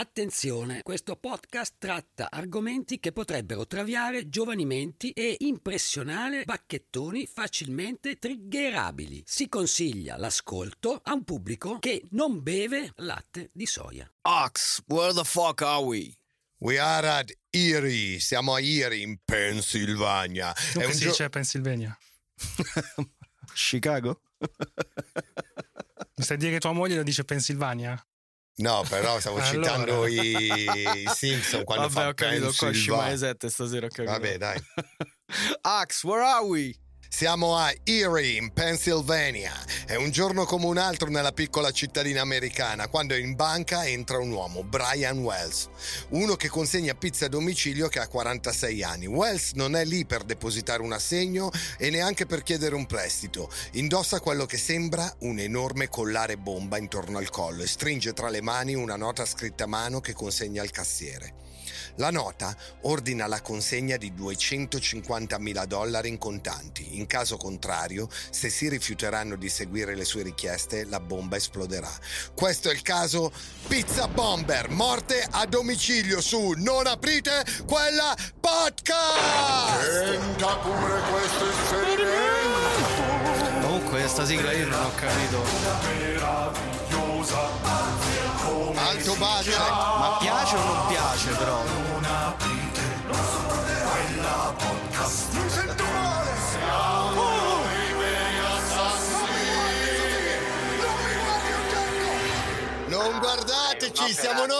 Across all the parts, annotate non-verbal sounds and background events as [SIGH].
Attenzione, questo podcast tratta argomenti che potrebbero traviare giovani menti e impressionare bacchettoni facilmente triggerabili. Si consiglia l'ascolto a un pubblico che non beve latte di soia. Ox, where the fuck are we? We are at Erie, siamo a Erie in Pennsylvania. Come È un si gio- dice Pennsylvania? [LAUGHS] Chicago? Mi stai a dire che tua moglie lo dice Pennsylvania? No, però stavo Allora. citando i, i Simpson quando Vabbè, fa ho capito qua stasera, ho capito. Vabbè, dai. [LAUGHS] Ox, where are we? Siamo a Erie, in Pennsylvania. È un giorno come un altro nella piccola cittadina americana, quando in banca entra un uomo, Brian Wells, uno che consegna pizza a domicilio che ha 46 anni. Wells non è lì per depositare un assegno e neanche per chiedere un prestito. Indossa quello che sembra un enorme collare bomba intorno al collo e stringe tra le mani una nota scritta a mano che consegna al cassiere. La nota ordina la consegna di 250 mila dollari in contanti. In caso contrario, se si rifiuteranno di seguire le sue richieste, la bomba esploderà. Questo è il caso Pizza Bomber, morte a domicilio su Non aprite quella podcast! Tenta pure questo esperimento Comunque, sta sigla io non ho capito. Alto chiama? Ma guardateci, siamo noi veri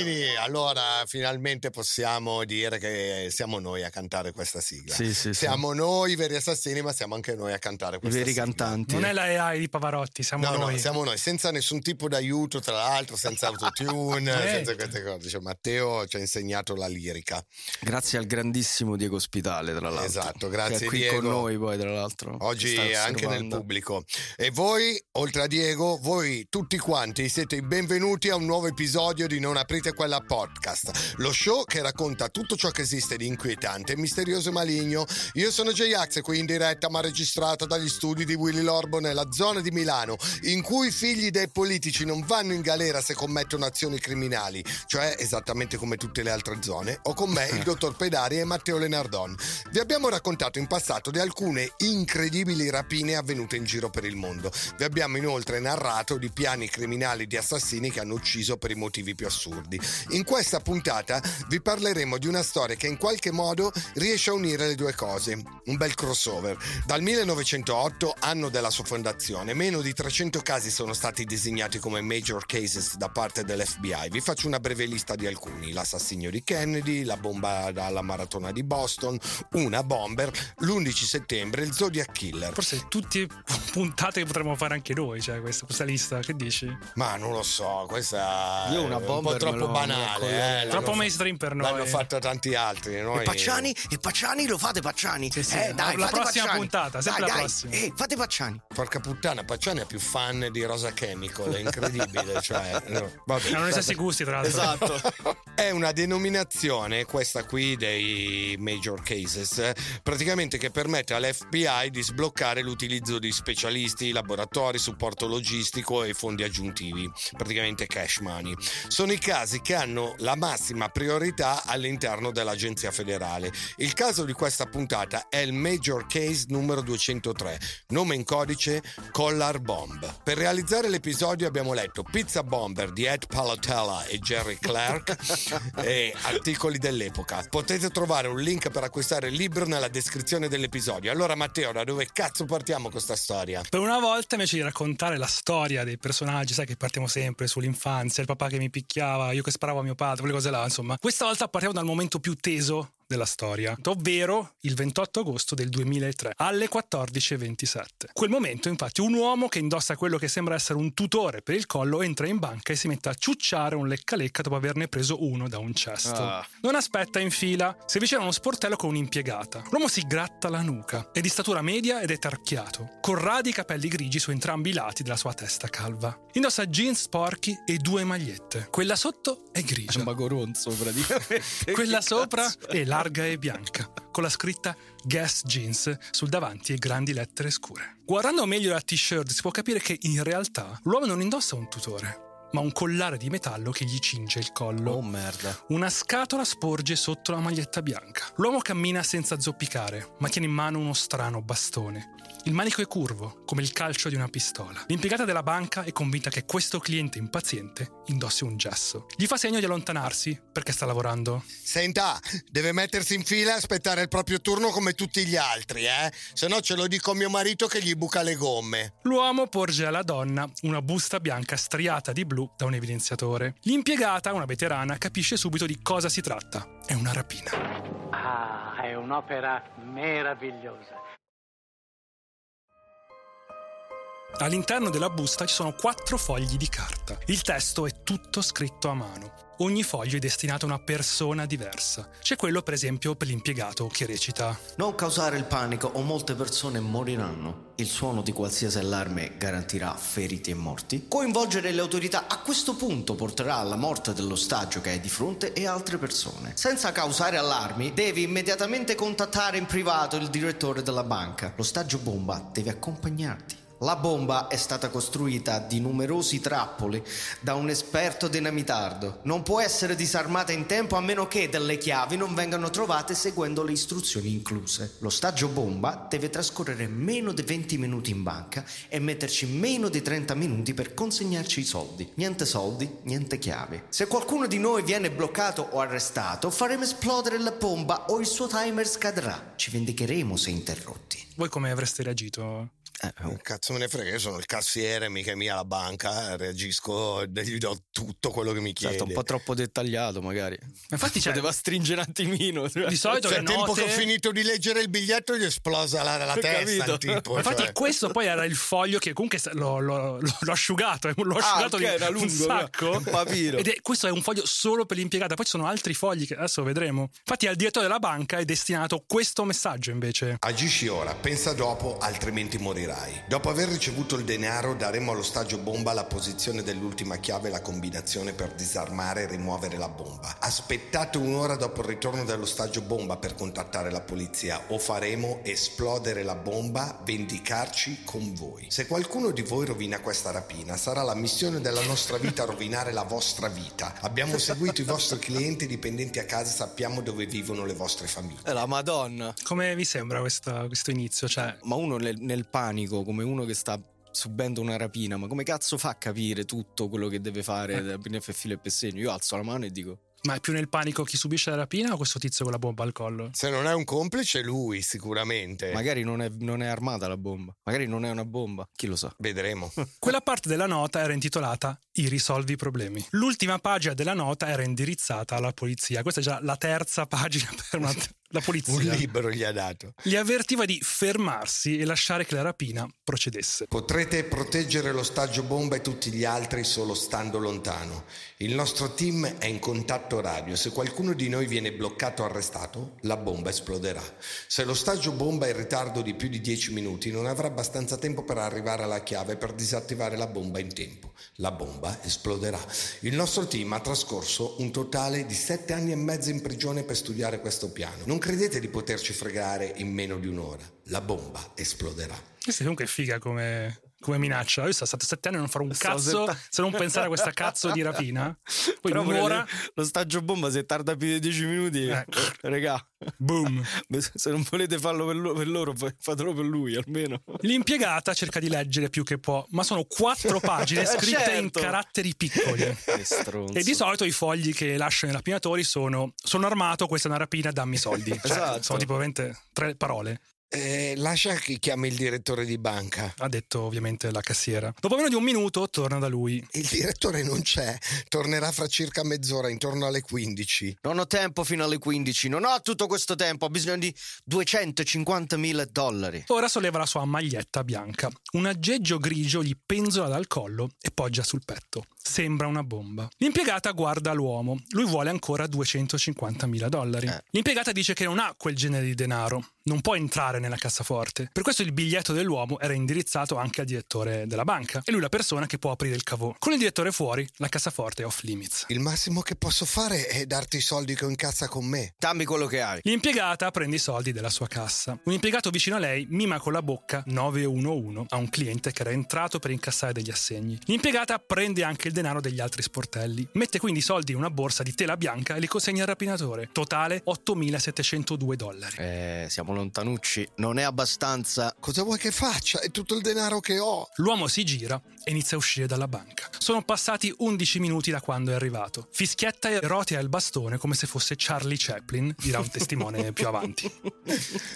assassini! Allora, finalmente possiamo dire che siamo noi a cantare questa sigla. Sì, sì, sì. Siamo noi veri assassini, ma siamo anche noi a cantare I questa veri sigla. cantanti. Non è la AI di Pavarotti, siamo No, noi. no, siamo noi, senza nessun tipo d'aiuto, tra l'altro, senza [LAUGHS] autotune, Eh. senza queste cose. Cioè, Matteo ci ha insegnato la lirica. Grazie al grandissimo Diego Ospitale, tra l'altro. Esatto, grazie, Che è qui Diego. con noi, poi, tra l'altro. Oggi anche nel pubblico. E voi, oltre a Diego, voi tutti quanti siete i benvenuti a un nuovo episodio di Non aprite quella podcast, lo show che racconta tutto ciò che esiste di inquietante, misterioso e maligno. Io sono J-Ax, qui in diretta ma registrato dagli studi di Willy Lorbo nella zona di Milano, in cui i figli dei politici non vanno in galera se commettono azioni criminali, cioè esattamente come tutte le altre zone, o con me il [LAUGHS] dottor Pedari e Matteo Lenardon. Vi abbiamo raccontato in passato di alcune incredibili rapine avvenute in giro per il mondo. Vi abbiamo inoltre narrato di piani criminali di assassini che hanno ucciso per i motivi più assurdi. In questa puntata vi parleremo di una storia che in qualche modo riesce a unire le due cose. Un bel crossover. Dal 1908, anno della sua fondazione, meno di 300 casi sono stati designati come major cases da parte dell'FBI. Vi faccio una breve lista di alcuni. L'assassinio di Kennedy, la bomba alla maratona di Boston, una bomber, l'11 settembre, il Zodiac Killer. Forse tutte puntate che potremmo fare anche noi, cioè questa, questa lista, che dici? Ma non lo so, questa Io una è un bomber po' troppo lo banale. collego. eh, Troppo mainstream per noi. L'hanno fatto tanti altri. Noi... E Pacciani? E Pacciani lo fate Pacciani? Sì, sì, Eh, dai, la fate prossima Pacciani. puntata, sempre dai, la dai. prossima. Eh, fate Pacciani. Porca puttana, Pacciani è più fan di Rosa Chemical, è incredibile. [LAUGHS] cioè, no, vabbè. Hanno gli stessi gusti, tra l'altro. Esatto. [LAUGHS] È una denominazione, questa qui dei major cases, praticamente che permette all'FBI di sbloccare l'utilizzo di specialisti, laboratori, supporto logistico e fondi aggiuntivi, praticamente cash money. Sono i casi che hanno la massima priorità all'interno dell'agenzia federale. Il caso di questa puntata è il major case numero 203, nome in codice Collar Bomb. Per realizzare l'episodio abbiamo letto Pizza Bomber di Ed Palatella e Jerry Clark [LAUGHS] e articoli dell'epoca. Potete trovare un link per acquistare il libro nella descrizione dell'episodio. Allora Matteo, da dove cazzo partiamo con questa storia? Per una volta invece di raccontare la storia dei personaggi, sai che partiamo sempre sull'infanzia, il papà che mi picchiava, io che sparavo a mio padre, quelle cose là, insomma. Questa volta partiamo dal momento più teso della storia, ovvero il 28 agosto del 2003 alle 14.27. Quel momento, infatti, un uomo che indossa quello che sembra essere un tutore per il collo entra in banca e si mette a ciucciare un lecca-lecca dopo averne preso uno da un cesto. Ah. Non aspetta in fila, si avvicina a uno sportello con un'impiegata. L'uomo si gratta la nuca, è di statura media ed è tarchiato, con radi capelli grigi su entrambi i lati della sua testa calva. Indossa jeans sporchi e due magliette. Quella sotto è grigia. Un magoronzo praticamente. Quella sopra è larga e bianca, con la scritta Gas Jeans sul davanti e grandi lettere scure. Guardando meglio la t-shirt si può capire che in realtà l'uomo non indossa un tutore, ma un collare di metallo che gli cinge il collo. Oh merda. Una scatola sporge sotto la maglietta bianca. L'uomo cammina senza zoppicare, ma tiene in mano uno strano bastone. Il manico è curvo, come il calcio di una pistola. L'impiegata della banca è convinta che questo cliente impaziente indossi un gesso. Gli fa segno di allontanarsi perché sta lavorando. Senta, deve mettersi in fila e aspettare il proprio turno come tutti gli altri, eh? Se no ce lo dico a mio marito che gli buca le gomme. L'uomo porge alla donna una busta bianca striata di blu da un evidenziatore. L'impiegata, una veterana, capisce subito di cosa si tratta. È una rapina. Ah, è un'opera meravigliosa. All'interno della busta ci sono quattro fogli di carta. Il testo è tutto scritto a mano. Ogni foglio è destinato a una persona diversa. C'è quello, per esempio, per l'impiegato che recita Non causare il panico o molte persone moriranno. Il suono di qualsiasi allarme garantirà feriti e morti. Coinvolgere le autorità a questo punto porterà alla morte dell'ostaggio che hai di fronte e altre persone. Senza causare allarmi, devi immediatamente contattare in privato il direttore della banca. L'ostaggio bomba deve accompagnarti. La bomba è stata costruita di numerosi trappoli da un esperto dinamitardo. Non può essere disarmata in tempo a meno che delle chiavi non vengano trovate seguendo le istruzioni incluse. L'ostaggio bomba deve trascorrere meno di 20 minuti in banca e metterci meno di 30 minuti per consegnarci i soldi. Niente soldi, niente chiavi. Se qualcuno di noi viene bloccato o arrestato, faremo esplodere la bomba o il suo timer scadrà. Ci vendicheremo se interrotti. Voi come avreste reagito? Eh, Che Cazzo me ne frega, io sono il cassiere, mica mia la banca, reagisco gli do tutto quello che mi chiede. Certo, un po' troppo dettagliato magari. Infatti [LAUGHS] c'è- Poteva stringere un attimino. Di solito Cioè, le il tempo note... che ho finito di leggere il biglietto gli è esplosa la, la testa tipo. Infatti cioè. questo poi era il foglio che comunque l'ho, l'ho- l'ho asciugato, eh, l'ho Ah, asciugato ok, di era un lungo, sacco. un papiro. Ed è, questo è un foglio solo per l'impiegata, poi ci sono altri fogli che adesso vedremo. Infatti al direttore della banca è destinato questo messaggio invece. Agisci ora, pensa dopo, altrimenti morirai. Dopo aver ricevuto il denaro, daremo all'ostaggio bomba la posizione dell'ultima chiave e la combinazione per disarmare e rimuovere la bomba. Aspettate un'ora dopo il ritorno dell'ostaggio bomba per contattare la polizia o faremo esplodere la bomba, vendicarci con voi. Se qualcuno di voi rovina questa rapina, sarà la missione della nostra vita rovinare la vostra vita. Abbiamo seguito i vostri clienti dipendenti a casa, sappiamo dove vivono le vostre famiglie. È la Madonna. Come vi sembra questa- questo inizio? Cioè, Ma uno nel, nel panico, come uno che sta subendo una rapina, ma come cazzo fa a capire tutto quello che deve fare da PNF filo e pessegno? Io alzo la mano e dico: ma è più nel panico chi subisce la rapina o questo tizio con la bomba al collo? Se non è un complice, lui sicuramente. magari non è, non è armata la bomba, magari non è una bomba, chi lo sa. Vedremo. [LAUGHS] Quella parte della nota era intitolata I risolvi i problemi. L'ultima pagina della nota era indirizzata alla polizia. Questa è già la terza pagina per una- [LAUGHS] la polizia. Un libro gli ha dato. Li avvertiva di fermarsi e lasciare che la rapina procedesse. Potrete proteggere l'ostaggio bomba e tutti gli altri solo stando lontano. Il nostro team è in contatto radio. Se qualcuno di noi viene bloccato o arrestato, la bomba esploderà. Se l'ostaggio bomba è in ritardo di più di 10 minuti, non avrà abbastanza tempo per arrivare alla chiave per disattivare la bomba in tempo. La bomba esploderà. Il nostro team ha trascorso un totale di 7 anni e mezzo in prigione per studiare questo piano. Non credete di poterci fregare in meno di un'ora. La bomba esploderà. Questa comunque è figa come, come minaccia. Io sono stato sette anni e non farò un Stavo cazzo setta- se non pensare a questa cazzo di rapina. [LAUGHS] Poi Però un'ora, lo stagio bomba se tarda più di 10 minuti, Eh. [LAUGHS] regà, boom. [LAUGHS] se non volete farlo per, lo- per loro, fa- fatelo per lui almeno. L'impiegata cerca di leggere più che può, ma sono quattro pagine Eh, scritte in certo. caratteri piccoli. E di solito i fogli che lasciano i rapinatori sono sono armato, questa è una rapina, dammi soldi. Cioè, Esatto. Sono tipo tre parole. Eh, lascia che chiami il direttore di banca. Ha detto ovviamente la cassiera. Dopo meno di un minuto torna da lui. Il direttore non c'è, tornerà fra circa mezz'ora, intorno alle 15. Non ho tempo fino alle 15, non ho tutto questo tempo, ho bisogno di 250 mila dollari. Ora solleva la sua maglietta bianca. Un aggeggio grigio gli penzola dal collo e poggia sul petto. Sembra una bomba. L'impiegata guarda l'uomo. Lui vuole ancora 250.000 dollari. Eh. L'impiegata dice che non ha quel genere di denaro. Non può entrare nella cassaforte. Per questo il biglietto dell'uomo era indirizzato anche al direttore della banca. E lui la persona che può aprire il cavò. Con il direttore fuori, la cassaforte è off limits. Il massimo che posso fare è darti i soldi che ho in cassa con me. Dammi quello che hai. L'impiegata prende i soldi della sua cassa. Un impiegato vicino a lei mima con la bocca 911 a un cliente che era entrato per incassare degli assegni. L'impiegata prende anche il denaro degli altri sportelli. Mette quindi i soldi in una borsa di tela bianca e li consegna al rapinatore. Totale 8.702 dollari. Eh, siamo lontanucci. Non è abbastanza. Cosa vuoi che faccia? È tutto il denaro che ho. L'uomo si gira e inizia a uscire dalla banca. Sono passati 11 minuti da quando è arrivato. Fischietta e rotea il bastone come se fosse Charlie Chaplin, dirà un testimone [LAUGHS] più avanti.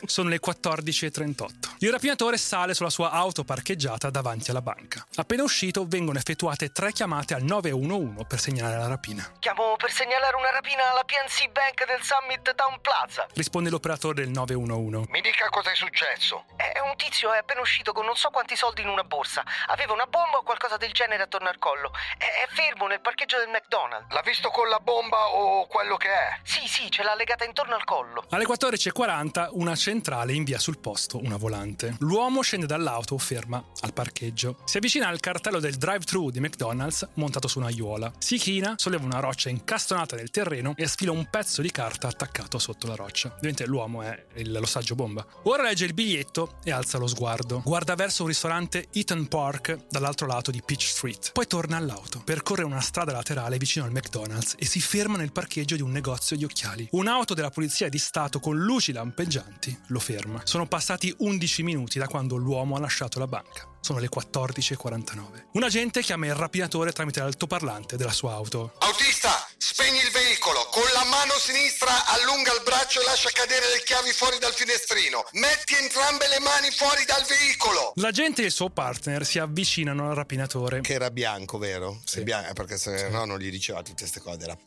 Sono le 14.38. Il rapinatore sale sulla sua auto parcheggiata davanti alla banca. Appena uscito vengono effettuate tre chiamate al 911 per segnalare la rapina. Chiamo per segnalare una rapina alla PNC Bank del Summit Town Plaza. Risponde l'operatore del 911. Mi dica cosa è successo. È un tizio è appena uscito con non so quanti soldi in una borsa. Aveva una bomba o qualcosa del genere attorno al collo. È, è fermo nel parcheggio del McDonald's. L'ha visto con la bomba o quello che è? Sì, sì, ce l'ha legata intorno al collo. Alle 14.40 una centrale invia sul posto una volante. L'uomo scende dall'auto, ferma al parcheggio. Si avvicina al cartello del drive-thru di McDonald's montato su un'aiuola. Si china, solleva una roccia incastonata nel terreno e sfila un pezzo di carta attaccato sotto la roccia. Ovviamente l'uomo è il- l'ossaggio bomba. Ora legge il biglietto e alza lo sguardo. Guarda verso un ristorante Eaton Park dall'altro lato di Peach Street. Poi torna all'auto. Percorre una strada laterale vicino al McDonald's e si ferma nel parcheggio di un negozio di occhiali. Un'auto della polizia di Stato con luci lampeggianti lo ferma. Sono passati 11 minuti da quando l'uomo ha lasciato la banca. Sono le 14.49. Un agente chiama il rapinatore tramite l'altoparlante della sua auto. Autista, spegni il veicolo. Con la mano sinistra allunga il braccio e lascia cadere le chiavi fuori dal finestrino. Metti entrambe le mani fuori dal veicolo. L'agente e il suo partner si avvicinano al rapinatore Che era bianco, vero? Sì. Bianco, perché se no non gli diceva tutte queste cose. Era...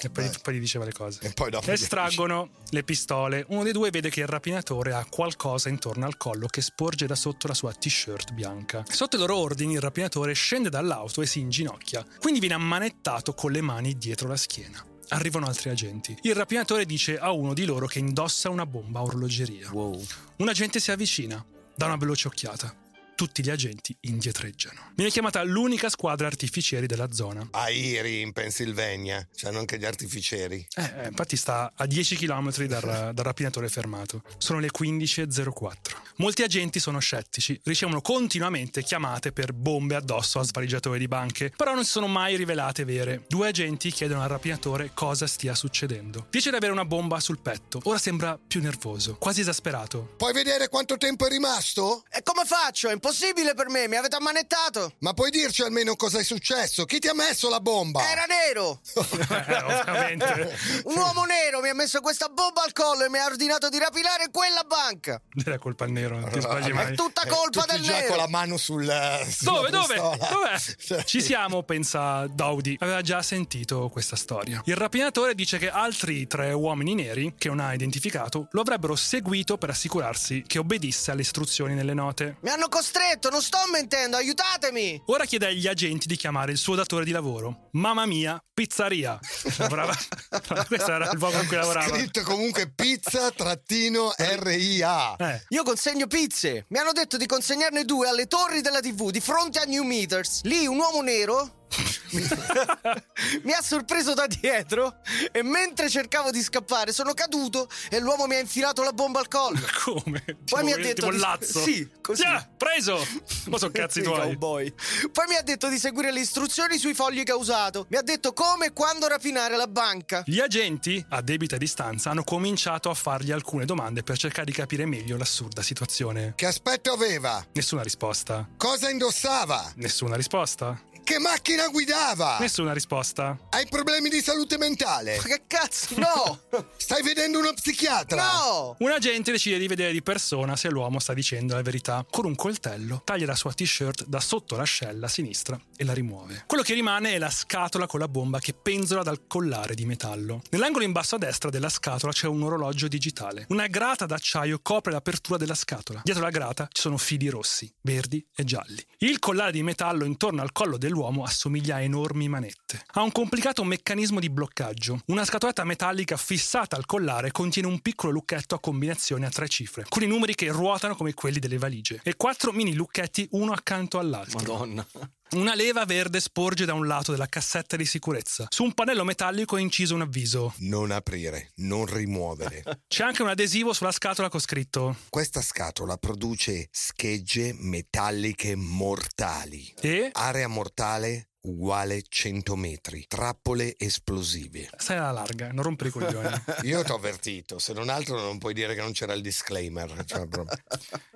e poi, poi gli diceva le cose. E poi dopo Estraggono le pistole. Uno dei due vede che il rapinatore ha qualcosa intorno al collo che sporge da sotto la sua t-shirt bianca. Sotto i loro ordini, il rapinatore scende dall'auto e si inginocchia. Quindi viene ammanettato con le mani dietro la schiena. Arrivano altri agenti. Il rapinatore dice a uno di loro che indossa una bomba a orologeria. Wow. Un agente si avvicina, dà una veloce occhiata. Tutti gli agenti indietreggiano. Viene chiamata l'unica squadra artificieri della zona. A Erie, in Pennsylvania. C'hanno anche gli artificieri. Eh, eh, infatti sta a 10 km dal, [LAUGHS] dal rapinatore fermato. Sono le 15.04. Molti agenti sono scettici, ricevono continuamente chiamate per bombe addosso a svaligiatori di banche, però non si sono mai rivelate vere. Due agenti chiedono al rapinatore cosa stia succedendo. Dice di avere una bomba sul petto, ora sembra più nervoso, quasi esasperato. Puoi vedere quanto tempo è rimasto? E come faccio? È impossibile per me, mi avete ammanettato. Ma puoi dirci almeno cosa è successo? Chi ti ha messo la bomba? Era nero. Eh, [LAUGHS] ovviamente. Un uomo nero mi ha messo questa bomba al collo e mi ha ordinato di rapinare quella banca. Era colpa al nero, non ti sbagli È mai. tutta colpa Tutti del già nero. con la mano sul... sulla Dove, dove? pistola. Dov'è? [LAUGHS] Ci siamo, pensa Daudi. Aveva già sentito questa storia. Il rapinatore dice che altri tre uomini neri, che non ha identificato, lo avrebbero seguito per assicurarsi che obbedisse alle istruzioni nelle note. Mi hanno costretto, non sto mentendo, aiutatemi. Ora chiede agli agenti di chiamare il suo datore di lavoro. Mamma mia, pizzeria. Lavorava- [LAUGHS] Questo era il luogo in cui lavorava. Scritto comunque pizza trattino RIA. Eh. Io consegno pizze. Mi hanno detto di consegnarne due alle torri della TV di fronte a New Meters. Lì un uomo nero [LAUGHS] mi ha sorpreso da dietro e mentre cercavo di scappare sono caduto e l'uomo mi ha infilato la bomba al collo. [LAUGHS] Come? Poi Tipo- mi ha detto tipo di- il lazzo. Sì, così. Già, preso. Ma sono [LAUGHS] cazzi tuoi. cowboy. Poi mi ha detto di seguire le istruzioni sui fogli che ha usato. Mi ha detto come e quando rapinare la banca. Gli agenti, a debita distanza, hanno cominciato a fargli alcune domande per cercare di capire meglio l'assurda situazione. Che aspetto aveva? Nessuna risposta. Cosa indossava? Nessuna risposta. Che macchina guidava? Nessuna risposta. Hai problemi di salute mentale? Ma che cazzo? No! [LAUGHS] Stai vedendo uno psichiatra? No! Un agente decide di vedere di persona se l'uomo sta dicendo la verità. Con un coltello taglia la sua t-shirt da sotto l'ascella sinistra e la rimuove. Quello che rimane è la scatola con la bomba che penzola dal collare di metallo. Nell'angolo in basso a destra della scatola c'è un orologio digitale. Una grata d'acciaio copre l'apertura della scatola. Dietro la grata ci sono fili rossi, verdi e gialli. Il collare di metallo intorno al collo dell'uomo assomiglia a enormi manette. Ha un complicato meccanismo di bloccaggio. Una scatoletta metallica fissata al collare contiene un piccolo lucchetto a combinazione a tre cifre, con i numeri che ruotano come quelli delle valigie, e quattro mini lucchetti uno accanto all'altro. Madonna. Una leva verde sporge da un lato della cassetta di sicurezza. Su un pannello metallico è inciso un avviso. Non aprire, non rimuovere. [LAUGHS] C'è anche un adesivo sulla scatola con scritto Questa scatola produce schegge metalliche mortali. E Area mortale uguale 100 metri. Trappole esplosive. Stai alla larga, non rompere i coglioni. [LAUGHS] Io ti ho avvertito, se non altro non puoi dire che non c'era il disclaimer. cioè,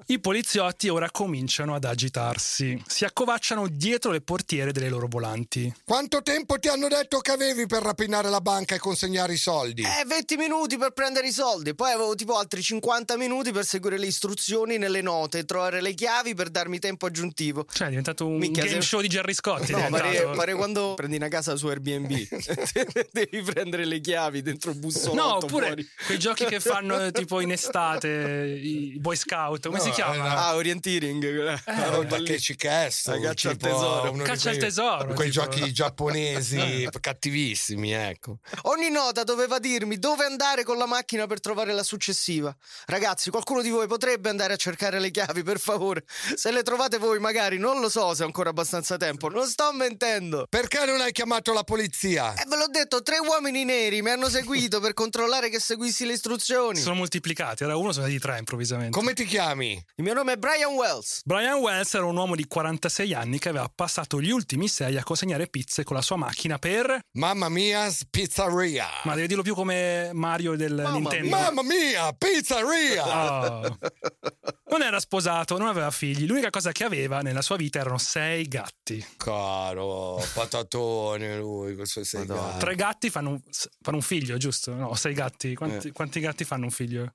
I poliziotti ora cominciano ad agitarsi. Si accovacciano dietro le portiere delle loro volanti. Quanto tempo ti hanno detto che avevi per rapinare la banca e consegnare i soldi? Eh, 20 minuti per prendere i soldi. Poi avevo tipo altri 50 minuti per seguire le istruzioni nelle note e trovare le chiavi per darmi tempo aggiuntivo. Cioè, è diventato un Minchia, game se- show di Gerry Scott. è No, [LAUGHS] pare, quando prendi una casa su Airbnb. [LAUGHS] Devi prendere le chiavi dentro il bussolotto No, oppure fuori. quei giochi che fanno eh, tipo in estate i Boy Scout, come No, si chiama? eh, Ah, orienteering. quella Eh, roba lì. che cichesso, La caccia al tesoro. Caccia al quei- tesoro, Quei tipo. giochi giapponesi [LAUGHS] cattivissimi, ecco. Ogni nota doveva dirmi dove andare con la macchina per trovare la successiva. Ragazzi, qualcuno di voi potrebbe andare a cercare le chiavi, per favore. Se le trovate voi, magari, non lo so se ho ancora abbastanza tempo. Non sto mentendo. Perché non hai chiamato la polizia? E ve l'ho detto, tre uomini neri mi hanno seguito per controllare che seguissi le istruzioni. Si sono moltiplicati, era uno, sono stati tre improvvisamente. Come ti chiami? Il mio nome è Brian Wells. Brian Wells era un uomo di 46 anni che aveva passato gli ultimi sei a consegnare pizze con la sua macchina per. Mamma mia's Pizzeria. Ma devi dirlo più come Mario del Nintendo. Mamma mia, Pizzeria! Oh. [LAUGHS] Non era sposato, non aveva figli. L'unica cosa che aveva nella sua vita erano sei gatti. Caro, patatone lui, con i suoi sei Madonna. gatti. Tre gatti fanno un, fanno un figlio, giusto? No, sei gatti. Quanti, Eh. quanti gatti fanno un figlio?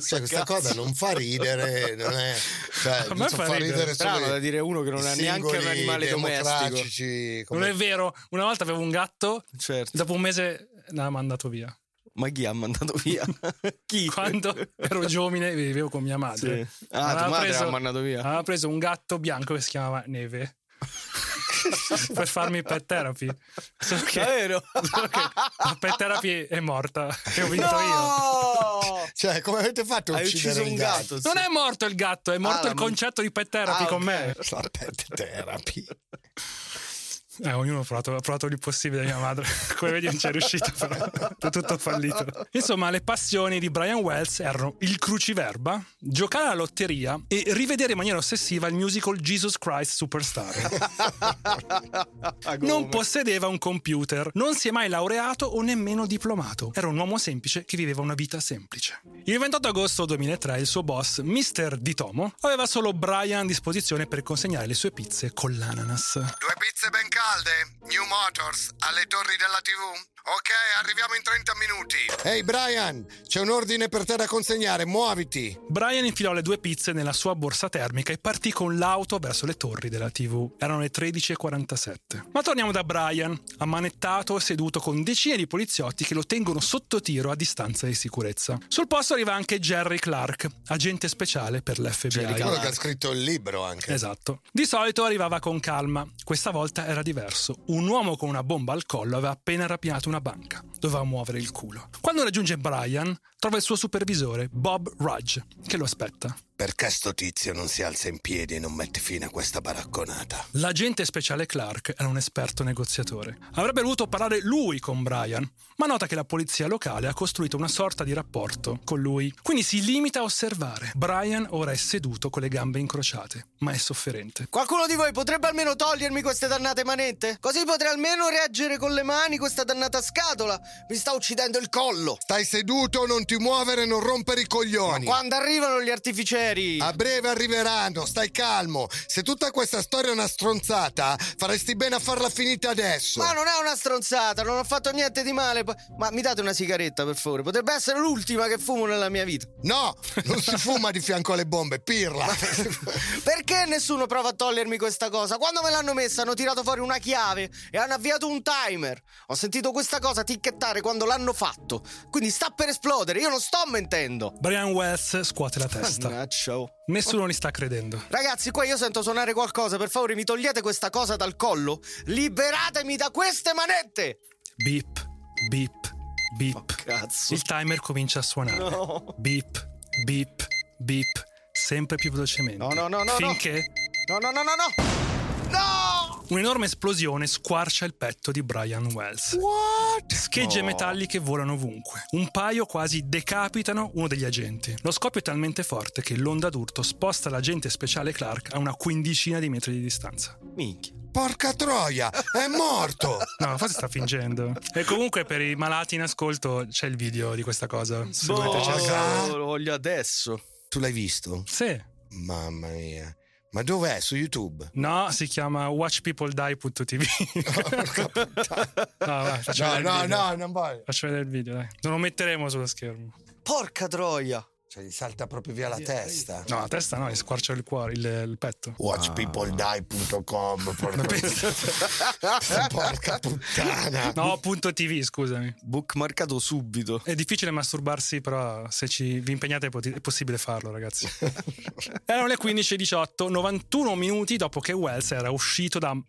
Cioè, questa cosa non fa ridere, non è... Cioè, A me non fa fa ridere. ridere solo Strano da dire uno che non ha neanche un animale domestico. democratici, come- Non è vero. Una volta avevo un gatto, Certo. dopo un mese l'ha mandato via. Ma chi ha mandato via? [LAUGHS] chi? Quando ero giovane vivevo con mia madre. Sì. Ah, tua madre l'ha mandato via. Aveva preso un gatto bianco che si chiamava Neve. [LAUGHS] per farmi il pet therapy. Solo che, Davvero? solo che la pet therapy è morta e ho vinto io. No! Cioè, come avete fatto a Hai uccidere ucciso un gatto? gatto. Non è morto il gatto, è morto Ah, il concetto di pet therapy Ah, con ok. me. La pet therapy. Eh, ognuno ha provato, ha provato l'impossibile mia madre. [LAUGHS] Come vedi non ci è riuscito, però è tutto fallito. Insomma, le passioni di Brian Wells erano il cruciverba, giocare alla lotteria e rivedere in maniera ossessiva il musical Jesus Christ Superstar. [LAUGHS] Non possedeva un computer, non si è mai laureato o nemmeno diplomato. Era un uomo semplice che viveva una vita semplice. Il 28 agosto 2003 il suo boss, Mr. Di Tomo, aveva solo Brian a disposizione per consegnare le sue pizze con l'ananas. Due pizze ben calde, New Motors, alle torri della TV. Ok, arriviamo in 30 minuti. Ehi Brian, c'è un ordine per te da consegnare, muoviti. Brian infilò le due pizze nella sua borsa termica e partì con l'auto verso le torri della TV. Erano le 13.47. Ma torniamo da Brian, ammanettato e seduto con decine di poliziotti che lo tengono sotto tiro a distanza di sicurezza. Sul posto arriva anche Jerry Clark, agente speciale per l'FBI. Quello che ha scritto il libro anche. Esatto. Di solito arrivava con calma, questa volta era diverso. Un uomo con una bomba al collo aveva appena rapinato una banca. Doveva muovere il culo. Quando raggiunge Brian, trova il suo supervisore, Bob Rudge, che lo aspetta. Perché sto tizio non si alza in piedi e non mette fine a questa baracconata? L'agente speciale Clark era un esperto negoziatore. Avrebbe voluto parlare lui con Brian, ma nota che la polizia locale ha costruito una sorta di rapporto con lui. Quindi si limita a osservare. Brian ora è seduto con le gambe incrociate, ma è sofferente. Qualcuno di voi potrebbe almeno togliermi queste dannate manette? Così potrei almeno reagire con le mani questa dannata scatola. Mi sta uccidendo il collo. Stai seduto, non ti muovere, non rompere i coglioni. Quando arrivano gli artificieri? A breve arriveranno, stai calmo. Se tutta questa storia è una stronzata, faresti bene a farla finita adesso. Ma non è una stronzata, non ho fatto niente di male. Ma mi date una sigaretta, per favore? Potrebbe essere l'ultima che fumo nella mia vita. No, non si fuma di fianco alle bombe, pirla. Perché nessuno prova a togliermi questa cosa? Quando me l'hanno messa hanno tirato fuori una chiave e hanno avviato un timer. Ho sentito questa cosa ticchettare quando l'hanno fatto. Quindi sta per esplodere, io non sto mentendo. Brian Wells scuote la testa. Mannaggia. Nessuno li sta credendo. Ragazzi, qua io sento suonare qualcosa, per favore mi togliete questa cosa dal collo? Liberatemi da queste manette! Beep, beep, beep. Cazzo. Il timer comincia a suonare. No. Beep, beep, beep. Sempre più velocemente. No, no, no, no, Finché No, no, no, no, no! No! Un'enorme esplosione squarcia il petto di Brian Wells. What? Schegge No. metalliche volano ovunque. Un paio quasi decapitano uno degli agenti. Lo scoppio è talmente forte che l'onda d'urto sposta l'agente speciale Clark a una quindicina di metri di distanza. Minchia. Porca troia, è morto! No, forse sta fingendo. E comunque per i malati in ascolto c'è il video di questa cosa. Se cercare. Boh, lo voglio adesso. Tu l'hai visto? Sì. Mamma mia. Ma dov'è? Su YouTube? No, si chiama watchpeopledie.tv. [LAUGHS] no, vai, No, no, no, non voglio. Faccio vedere il video, dai. Non lo metteremo sullo schermo. Porca troia. Cioè, gli salta proprio via la testa. No, la testa no, gli squarcia il cuore, il, il petto. Watchpeopledie.com [LAUGHS] porca, [LAUGHS] porca puttana. No, punto TV, scusami. Bookmarcato subito. È difficile masturbarsi, però se ci, vi impegnate è, poti- è possibile farlo, ragazzi. [LAUGHS] Erano le 15.18, 91 minuti dopo che Wells era uscito da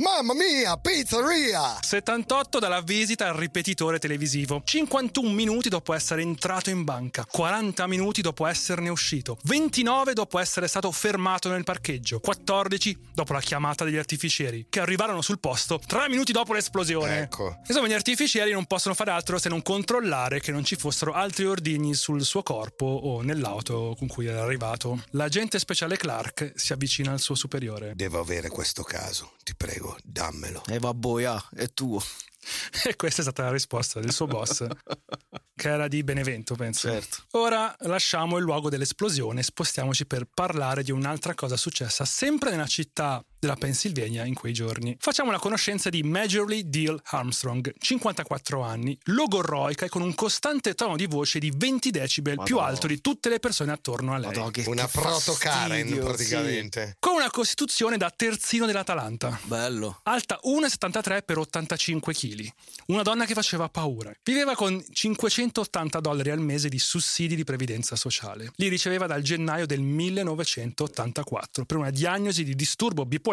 Mamma mia, pizzeria! 78 dalla visita al ripetitore televisivo, 51 minuti dopo essere entrato in banca, 40 minuti dopo esserne uscito, 29 dopo essere stato fermato nel parcheggio, 14 dopo la chiamata degli artificieri, che arrivarono sul posto 3 minuti dopo l'esplosione. Ecco. Insomma, gli artificieri non possono fare altro se non controllare che non ci fossero altri ordigni sul suo corpo o nell'auto con cui era arrivato. L'agente speciale Clark si avvicina al suo superiore. Devo avere questo caso, ti prego, dammelo. E va boia, è tuo. E questa è stata la risposta del suo boss, che era di Benevento, penso. Certo. Ora lasciamo il luogo dell'esplosione e spostiamoci per parlare di un'altra cosa successa sempre nella città della Pennsylvania in quei giorni. Facciamo la conoscenza di Majorly Deal Armstrong, 54 anni, logorroica e con un costante tono di voce di 20 decibel più Madonna. alto di tutte le persone attorno a lei. Madonna, che, Una che proto Karen fastidio, praticamente. Con una costituzione da terzino dell'Atalanta. sì. Bello. Alta 1,73 per 85 kg. Una donna che faceva paura. Viveva con 580 dollari al mese di sussidi di previdenza sociale. Li riceveva dal gennaio del 1984 per una diagnosi di disturbo bipolare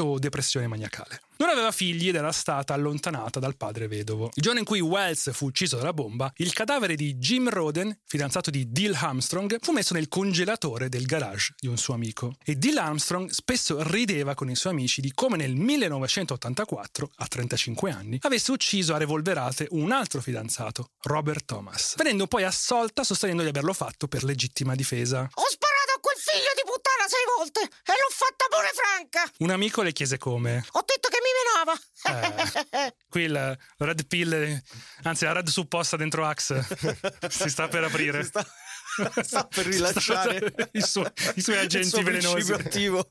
o depressione maniacale. Non aveva figli ed era stata allontanata dal padre vedovo. Il giorno in cui Wells fu ucciso dalla bomba, il cadavere di Jim Roden, fidanzato di Dill Armstrong, fu messo nel congelatore del garage di un suo amico. E Dill Armstrong spesso rideva con i suoi amici di come nel 1984, a 35 anni, avesse ucciso a revolverate un altro fidanzato, Robert Thomas, venendo poi assolta sostenendo di averlo fatto per legittima difesa. Ho sparato a quel figlio di puttana sei volte e l'ho fatta pure franca. Un amico le chiese come. Ho detto che mi menava. [LAUGHS] Qui il red pill, eh, anzi la red supposta dentro Axe [LAUGHS] si sta per aprire. Sta, [LAUGHS] sta per rilasciare I suoi, i [LAUGHS] suoi il agenti suo velenosi. attivo.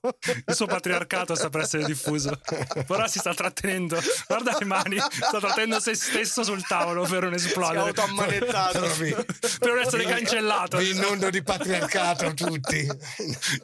Il suo patriarcato sta per essere diffuso. Ora si sta trattenendo. Guarda le mani, sta trattenendo se stesso sul tavolo per non Si è esplodere. autoammanettato. per non essere cancellato. Vi innondo di patriarcato tutti.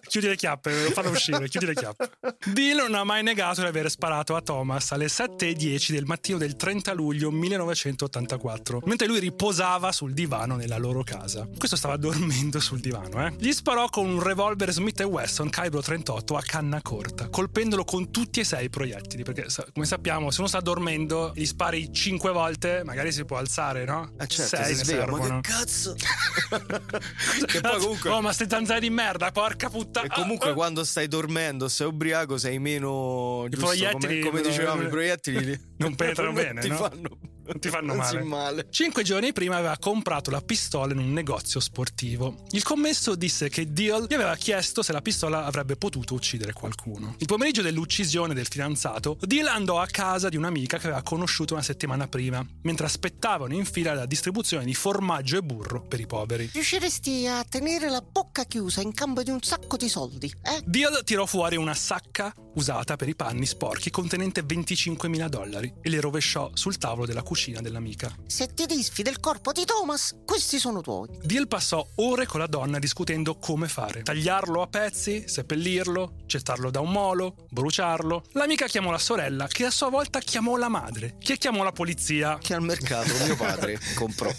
Chiudi le chiappe, devo farlo uscire, chiudi le chiappe. Dill non ha mai negato di aver sparato a Thomas alle 7.10 del mattino del 30 luglio 1984, mentre lui riposava sul divano nella loro casa. Questo stava dormendo sul divano, eh. Gli sparò con un revolver Smith Wesson calibro 38 a canna corta, colpendolo con tutti e sei i proiettili, perché come sappiamo, se uno sta dormendo gli spari 5 volte, magari si può alzare, no? Eh certo, Sei si ne sveglia, ma che cazzo? [LAUGHS] che poi comunque... Oh, ma ste zanzare di merda, porca puttana. E comunque [LAUGHS] quando stai dormendo, sei ubriaco, sei meno... giusto, proiettili- come, come dicevamo, i proiettili Non penetrano [LAUGHS] bene, ti no? fanno, Non ti fanno male. male. Cinque giorni prima aveva comprato la pistola in un negozio sportivo. Il commesso disse che Deal gli aveva chiesto se la pistola avrebbe potuto uccidere qualcuno. Il pomeriggio dell'uccisione del fidanzato, Deal andò a casa di un'amica che aveva conosciuto una settimana prima, mentre aspettavano in fila la distribuzione di formaggio e burro per i poveri. Riusciresti a tenere la bocca chiusa in cambio di un sacco di soldi, eh? Deal tirò fuori una sacca usata per i panni sporchi contenente 25.000 dollari e le rovesciò sul tavolo della cucina dell'amica. Se ti disfi del corpo di Thomas, questi sono tuoi. Deal passò ore con la donna discutendo come fare. Tagliarlo a pezzi, seppellirlo, gettarlo da un molo, bruciarlo. L'amica chiamò la sorella, che a sua volta chiamò la madre, che chiamò la polizia. Che al mercato mio padre comprò.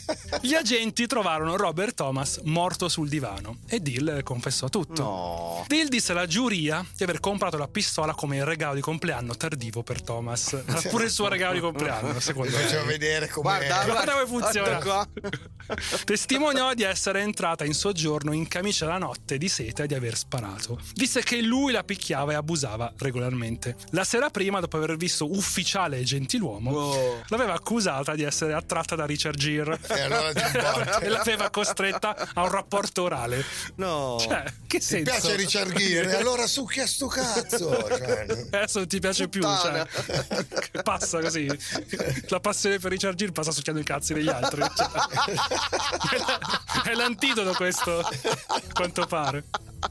Gli agenti trovarono Robert Thomas morto sul divano e Deal confessò tutto. No. Deal disse alla giuria di aver comprato la pistola come regalo di compleanno tardivo per Thomas. Era [LAUGHS] pure il suo regalo di compleanno, secondo me. A vedere come Guarda, Guarda come funziona. guarda. [LAUGHS] Testimoniò di essere entrata in soggiorno in camicia da notte di seta e di aver sparato. Disse che lui la picchiava e abusava regolarmente. La sera prima, dopo aver visto ufficiale e gentiluomo, Wow. l'aveva accusata di essere attratta da Richard Gere E allora [LAUGHS] e l'aveva costretta a un rapporto orale. No. Cioè, che Ti senso? piace Richard Gere? [LAUGHS] Allora succhia sto cazzo. Cioè, Adesso non ti piace più, Puttana. cioè, passa così. La passione per Richard Gere passa succhiando i cazzi degli altri. cioè. [LAUGHS] È l'antidoto questo, quanto pare.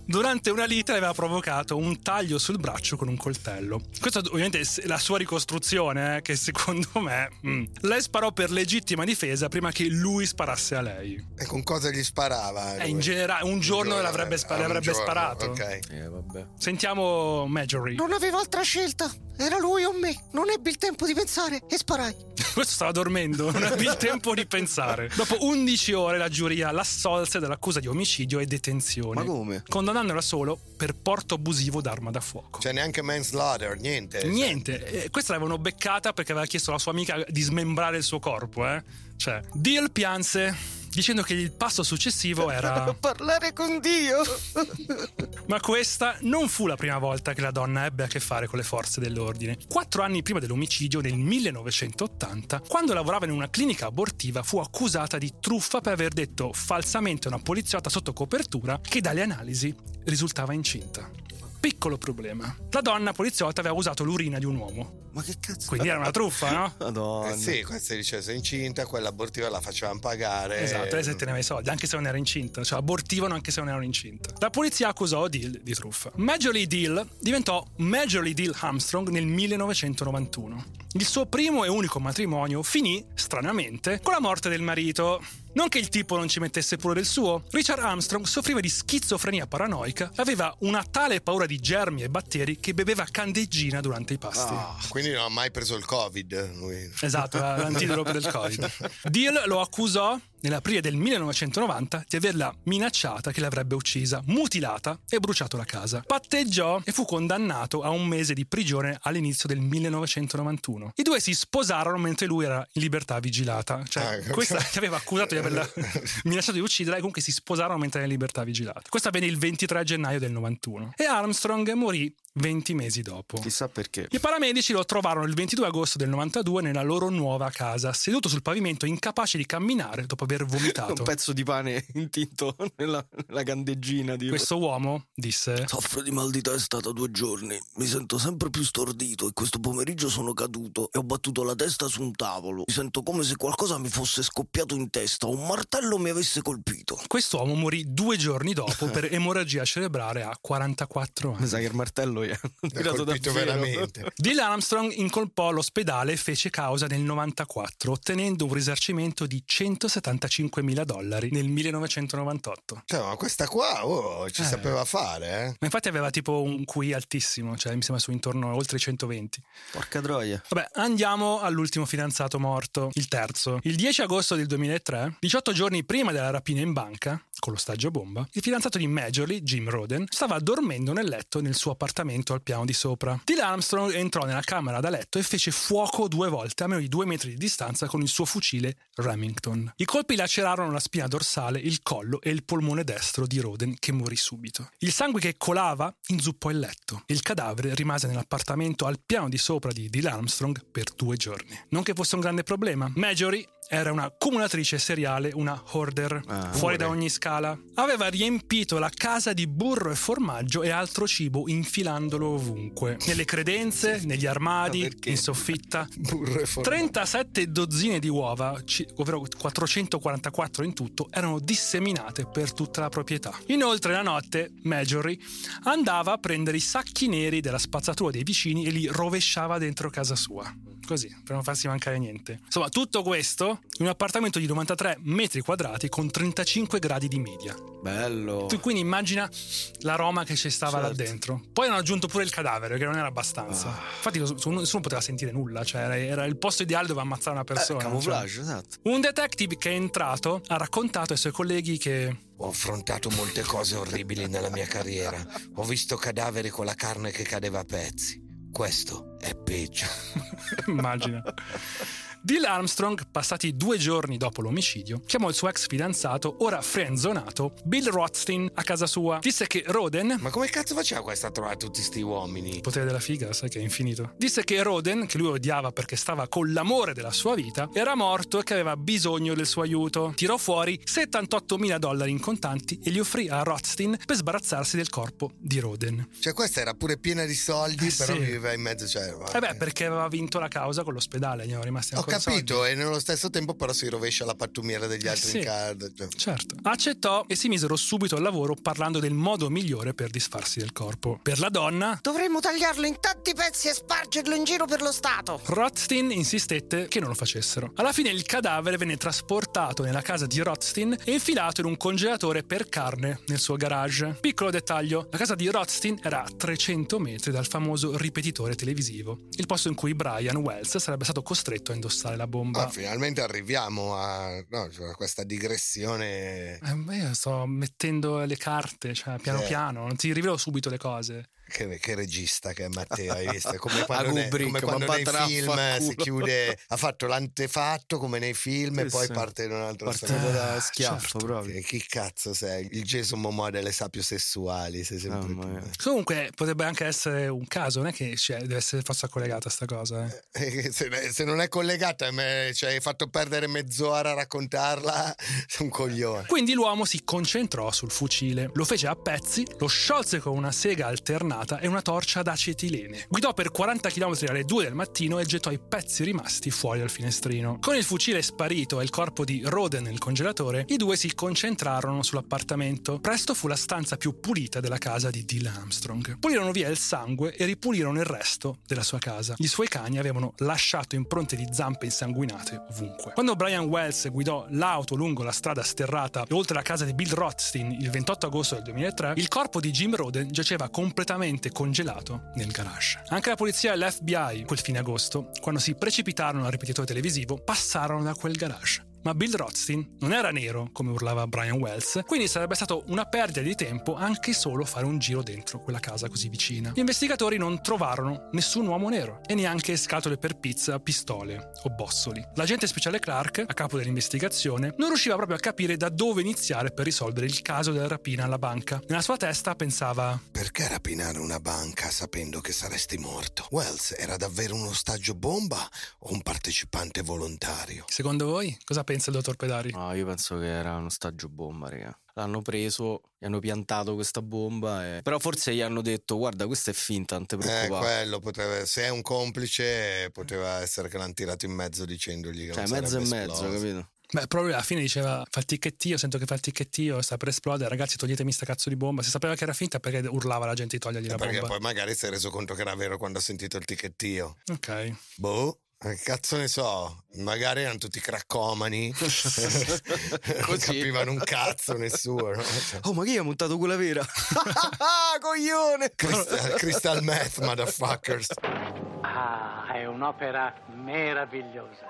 Durante una lite aveva provocato un taglio sul braccio con un coltello. Questa ovviamente è la sua ricostruzione, eh, che secondo me... mm. Lei sparò per legittima difesa prima che lui sparasse a lei. e con cosa gli sparava? Eh, in generale, un giorno giorno, l'avrebbe, spa- ah, le un avrebbe giorno, sparato. Ok. Eh, vabbè. Sentiamo Majory. Non avevo altra scelta. Era lui o me. Non ebbi il tempo di pensare e sparai. [LAUGHS] Questo stava dormendo, non ebbe il tempo di pensare. [LAUGHS] Dopo 11 ore la giuria l'assolse dall'accusa di omicidio e detenzione. Ma come? Condannandola solo per porto abusivo d'arma da fuoco. Cioè neanche manslaughter, niente. Niente, eh, questa l'avevano beccata perché aveva chiesto alla sua amica di smembrare il suo corpo, eh. Cioè, Deal pianse dicendo che il passo successivo era [LAUGHS] Parlare con Dio. [LAUGHS] Ma questa non fu la prima volta che la donna ebbe a che fare con le forze dell'ordine. Quattro anni prima dell'omicidio, nel 1980, quando lavorava in una clinica abortiva, fu accusata di truffa per aver detto falsamente a una poliziotta sotto copertura che dalle analisi risultava incinta. Piccolo problema. La donna poliziotta aveva usato l'urina di un uomo. Ma che cazzo? Quindi era una truffa, no? Madonna. Eh sì, questa dice sei incinta, quella abortiva la facevano pagare. Esatto, lei se teneva i soldi, anche se non era incinta, cioè abortivano anche se non erano incinta. La polizia accusò Deal di truffa. Major Lee Deal diventò Major Lee Deal Armstrong nel 1991. Il suo primo e unico matrimonio finì, stranamente, con la morte del marito. Non che il tipo non ci mettesse pure del suo, Richard Armstrong soffriva di schizofrenia paranoica e aveva una tale paura di germi e batteri che beveva candeggina durante i pasti. Quindi non ha mai preso il Covid. Lui. Esatto, l'antidoto il Covid. [LAUGHS] Deal lo accusò nell'aprile del 1990 di averla minacciata che l'avrebbe uccisa, mutilata e bruciato la casa. Patteggiò e fu condannato a un mese di prigione all'inizio del 1991. I due si sposarono mentre lui era in libertà vigilata. Cioè, Ah, questa che aveva accusato di averla [LAUGHS] minacciato di ucciderla e comunque si sposarono mentre era in libertà vigilata. Questo avvenne il 23 gennaio del 91. E Armstrong morì 20 mesi dopo. Chissà perché. I paramedici lo trovarono il 22 agosto del 92 nella loro nuova casa, seduto sul pavimento incapace di camminare dopo aver [LAUGHS] Un vomitato. pezzo di pane intinto [LAUGHS] nella, nella candeggina di Questo uomo disse: Soffro di mal di testa da due giorni. Mi sento sempre più stordito e questo pomeriggio sono caduto e ho battuto la testa su un tavolo. Mi sento come se qualcosa mi fosse scoppiato in testa o un martello mi avesse colpito. Quest'uomo morì due giorni dopo [LAUGHS] per emorragia cerebrale a 44 Mi anni. sa che il martello gli [LAUGHS] ha L'ha tirato veramente. Dylan Armstrong incolpò l'ospedale e fece causa nel 94, ottenendo un risarcimento di 175 mila dollari nel 1998. Cioè, ma questa qua oh, ci Eh. sapeva fare, eh? Ma infatti aveva tipo un QI altissimo, cioè mi sembra su intorno a oltre i 120. Porca troia. Vabbè, andiamo all'ultimo fidanzato morto, il terzo. Il 10 agosto del 2003, 18 giorni prima della rapina in banca, con l'ostaggio bomba, il fidanzato di Majorly, Jim Roden, stava dormendo nel letto nel suo appartamento al piano di sopra. Dylan Armstrong entrò nella camera da letto e fece fuoco due volte a meno di due metri di distanza con il suo fucile Remington. I colpi lacerarono la spina dorsale, il collo e il polmone destro di Roden che morì subito. Il sangue che colava inzuppò il letto. Il cadavere rimase nell'appartamento al piano di sopra di Dylan Armstrong per due giorni. Non che fosse un grande problema. Majory era una accumulatrice seriale, una hoarder, Ah, fuori da ogni scala. Aveva riempito la casa di burro e formaggio e altro cibo infilandolo ovunque. Nelle credenze, negli armadi, in soffitta. Burro e formaggio. 37 dozzine di uova, ovvero 444 in tutto, erano disseminate per tutta la proprietà. Inoltre la notte Majory andava a prendere i sacchi neri della spazzatura dei vicini e li rovesciava dentro casa sua. Così, per non farsi mancare niente. Insomma, tutto questo in un appartamento di 93 metri quadrati con 35 gradi di media. Bello. Tu quindi immagina l'aroma che ci stava là Certo. dentro. Poi hanno aggiunto pure il cadavere, che non era abbastanza. Ah. Infatti nessuno, poteva sentire nulla, cioè era, era il posto ideale dove ammazzare una Eh, persona. camouflage, cioè. esatto. Un detective che è entrato ha raccontato ai suoi colleghi che Ho affrontato molte cose orribili nella mia carriera. Ho visto cadaveri con la carne che cadeva a pezzi. Questo è peggio. [LAUGHS] immagina. Dill Armstrong, passati due giorni dopo l'omicidio, chiamò il suo ex fidanzato, ora friendzonato, Bill Rothstein, a casa sua. Disse che Roden... Ma come cazzo faceva questa a trovare tutti sti uomini? Il potere della figa, sai che è infinito. Disse che Roden, che lui odiava perché stava con l'amore della sua vita, era morto e che aveva bisogno del suo aiuto. Tirò fuori 78 mila dollari in contanti e li offrì a Rothstein per sbarazzarsi del corpo di Roden. Cioè, questa era pure piena di soldi, Eh, però sì. viveva in mezzo. Cioè, Eh beh, perché aveva vinto la causa con l'ospedale, gli erano rimasti ancora capito, soldi. e nello stesso tempo però si rovescia la pattumiera degli altri sì. in card. cioè. Certo. Accettò e si misero subito al lavoro parlando del modo migliore per disfarsi del corpo. Per la donna, Dovremmo tagliarlo in tanti pezzi e spargerlo in giro per lo Stato. Rothstein insistette che non lo facessero. Alla fine il cadavere venne trasportato nella casa di Rothstein e infilato in un congelatore per carne nel suo garage. Piccolo dettaglio, la casa di Rothstein era a 300 metri dal famoso ripetitore televisivo, il posto in cui Brian Wells sarebbe stato costretto a indossare la bomba. Ah, finalmente arriviamo a, no, cioè, a questa digressione Eh, io sto mettendo le carte, cioè piano Sì. piano, non ti rivelo subito le cose. Che, che regista che è Matteo, hai visto? Come [LAUGHS] quando, ne- Kubrick, come quando nei film si chiude, ha fatto l'antefatto come nei film e Sì, poi sì. parte in un altro Parte storia. da schiaffo certo. proprio. Che- Chi cazzo sei? Il Jason Momoa delle sapiosessuali, sei sempre mia. Comunque potrebbe anche essere un caso, non è che cioè, deve essere forza collegata sta cosa. Eh. Eh, Se, se non è collegata, me- cioè, hai fatto perdere mezz'ora a raccontarla, [LAUGHS] sei un coglione. Quindi l'uomo si concentrò sul fucile, lo fece a pezzi, lo sciolse con una sega alternata e una torcia d'acetilene. Guidò per 40 km alle 2 del mattino e gettò i pezzi rimasti fuori dal finestrino. Con il fucile sparito e il corpo di Roden nel congelatore, i due si concentrarono sull'appartamento. Presto fu la stanza più pulita della casa di Dill Armstrong. Pulirono via il sangue e ripulirono il resto della sua casa. I suoi cani avevano lasciato impronte di zampe insanguinate ovunque. Quando Brian Wells guidò l'auto lungo la strada sterrata e oltre la casa di Bill Rothstein il 28 agosto del 2003, il corpo di Jim Roden giaceva completamente congelato nel garage. Anche la polizia e l'FBI, quel fine agosto, quando si precipitarono al ripetitore televisivo, passarono da quel garage. Ma Bill Rothstein non era nero, come urlava Brian Wells, quindi sarebbe stato una perdita di tempo anche solo fare un giro dentro quella casa così vicina. Gli investigatori non trovarono nessun uomo nero e neanche scatole per pizza, pistole o bossoli. L'agente speciale Clark, a capo dell'investigazione, non riusciva proprio a capire da dove iniziare per risolvere il caso della rapina alla banca. Nella sua testa pensava Perché rapinare una banca sapendo che saresti morto? Wells era davvero un ostaggio bomba o un partecipante volontario? Secondo voi cosa pensa il dottor Pedari? No, io penso che era uno stagio bomba, raga. L'hanno preso, gli hanno piantato questa bomba, e... però forse gli hanno detto guarda questa è finta, non ti Eh, preoccupare. quello potrebbe, se è un complice, poteva essere che l'hanno tirato in mezzo dicendogli che cioè non mezzo e sarebbe mezzo, esploso. capito? Beh, proprio alla fine diceva fa il ticchettio, sento che fa il ticchettio, sta per esplodere, ragazzi toglietemi sta cazzo di bomba. Si sapeva che era finta perché urlava la gente di togliergli la Eh, Perché bomba. poi magari si è reso conto che era vero quando ha sentito il ticchettio. Ok. Boh. Che cazzo ne so, magari erano tutti craccomani, non [LAUGHS] [LAUGHS] capivano un cazzo nessuno. no? Cioè, Oh, ma chi ha montato quella vera? [LAUGHS] Coglione! Crystal, crystal meth, motherfuckers. Ah, è un'opera meravigliosa.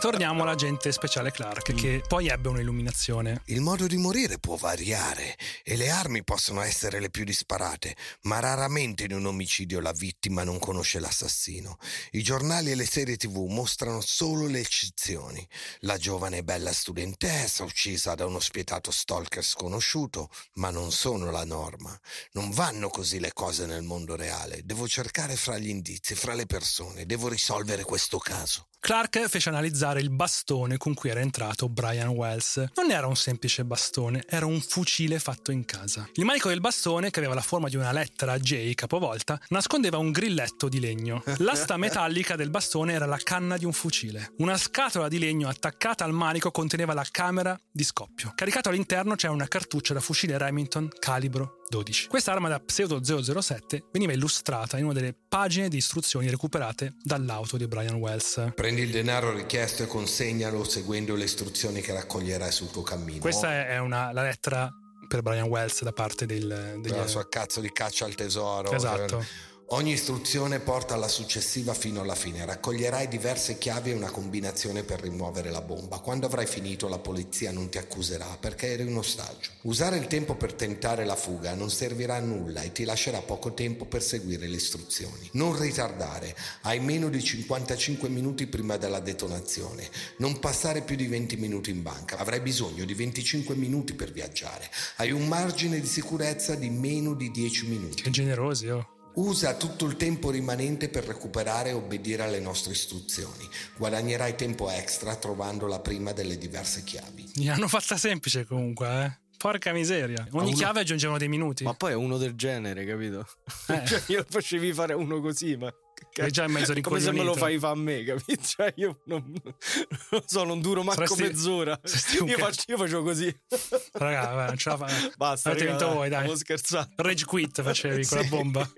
Torniamo all'agente speciale Clark, che poi ebbe un'illuminazione. Il modo di morire può variare e le armi possono essere le più disparate, ma raramente in un omicidio la vittima non conosce l'assassino. I giornali e le serie tv mostrano solo le eccezioni. La giovane e bella studentessa uccisa da uno spietato stalker sconosciuto, ma non sono la norma. Non vanno così le cose nel mondo reale. Devo cercare fra gli indizi, fra le persone, devo risolvere questo caso. Clark fece analizzare il bastone con cui era entrato Brian Wells. Non era un semplice bastone, era un fucile fatto in casa. Il manico del bastone, che aveva la forma di una lettera J capovolta, nascondeva un grilletto di legno. L'asta [LAUGHS] metallica del bastone era la canna di un fucile. Una scatola di legno attaccata al manico conteneva la camera di scoppio. Caricato all'interno c'era una cartuccia da fucile Remington calibro 12. Questa arma da pseudo 007 veniva illustrata in una delle pagine di istruzioni recuperate dall'auto di Brian Wells. Prendi il denaro richiesto e consegnalo seguendo le istruzioni che raccoglierai sul tuo cammino. Questa è una, la lettera per Brian Wells da parte del, degli... la sua cazzo di caccia al tesoro. Esatto. Ogni istruzione porta alla successiva fino alla fine. Raccoglierai diverse chiavi e una combinazione per rimuovere la bomba. Quando avrai finito la polizia non ti accuserà perché eri un ostaggio. Usare il tempo per tentare la fuga non servirà a nulla e ti lascerà poco tempo per seguire le istruzioni. Non ritardare. Hai meno di 55 minuti prima della detonazione. Non passare più di 20 minuti in banca. Avrai bisogno di 25 minuti per viaggiare. Hai un margine di sicurezza di meno di 10 minuti. Che generosi, oh. Usa tutto il tempo rimanente per recuperare e obbedire alle nostre istruzioni. Guadagnerai tempo extra trovando la prima delle diverse chiavi. Gli hanno fatta semplice comunque, eh. Porca miseria. Ogni uno- chiave aggiungevano dei minuti. Ma poi è uno del genere, capito? [LAUGHS] Eh. cioè, io lo facevi fare uno così, ma. È già in mezzo [LAUGHS] Come se me lo fai fa a me, capito? [LAUGHS] Cioè, io non, non so, non duro manco Saresti- mezz'ora. saresti Io, faccio, io facevo così. Raga, vabbè, non ce la fa. Basta, Avete raga, vinto voi, dai. Avevo scherzato. Rage quit facevi con la Sì. bomba.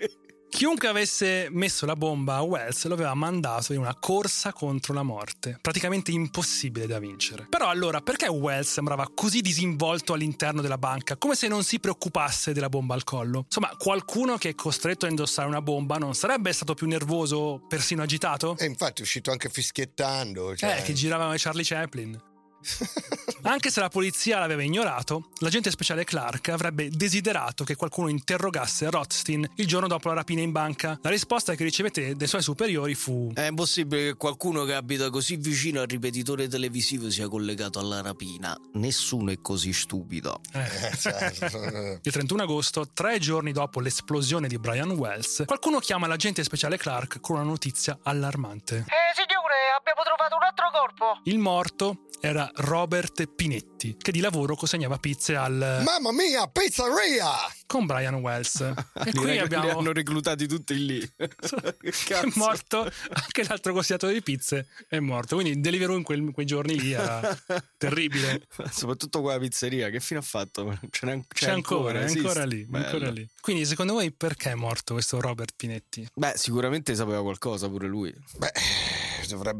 Chiunque avesse messo la bomba a Wells lo aveva mandato in una corsa contro la morte, praticamente impossibile da vincere. Però allora, perché Wells sembrava così disinvolto all'interno della banca, come se non si preoccupasse della bomba al collo? Insomma, qualcuno che è costretto a indossare una bomba non sarebbe stato più nervoso, persino agitato? E infatti è uscito anche fischiettando. Cioè... Eh, che giravano Charlie Chaplin. [LAUGHS] Anche se la polizia l'aveva ignorato, l'agente speciale Clark avrebbe desiderato che qualcuno interrogasse Rothstein il giorno dopo la rapina in banca. La risposta che ricevette dai suoi superiori fu: È impossibile che qualcuno che abita così vicino al ripetitore televisivo sia collegato alla rapina. Nessuno è così stupido. Eh, certo. Il 31 agosto, tre giorni dopo l'esplosione di Brian Wells, qualcuno chiama l'agente speciale Clark con una notizia allarmante. Eh, signore, abbiamo trovato un altro corpo. Il morto era Robert Pinetti, che di lavoro consegnava pizze al. Mamma mia, pizzeria! con Brian Wells. [LAUGHS] E qui li abbiamo. hanno reclutati tutti lì. [LAUGHS] È morto anche l'altro consegnatore di pizze è morto quindi Deliveroo in quel- quei giorni lì era [LAUGHS] terribile Soprattutto quella pizzeria, che fine ha fatto? Ce n'è, c'è, ancora, è esiste. ancora lì, è ancora lì quindi secondo voi perché è morto questo Robert Pinetti? Beh, sicuramente sapeva qualcosa pure lui. Beh,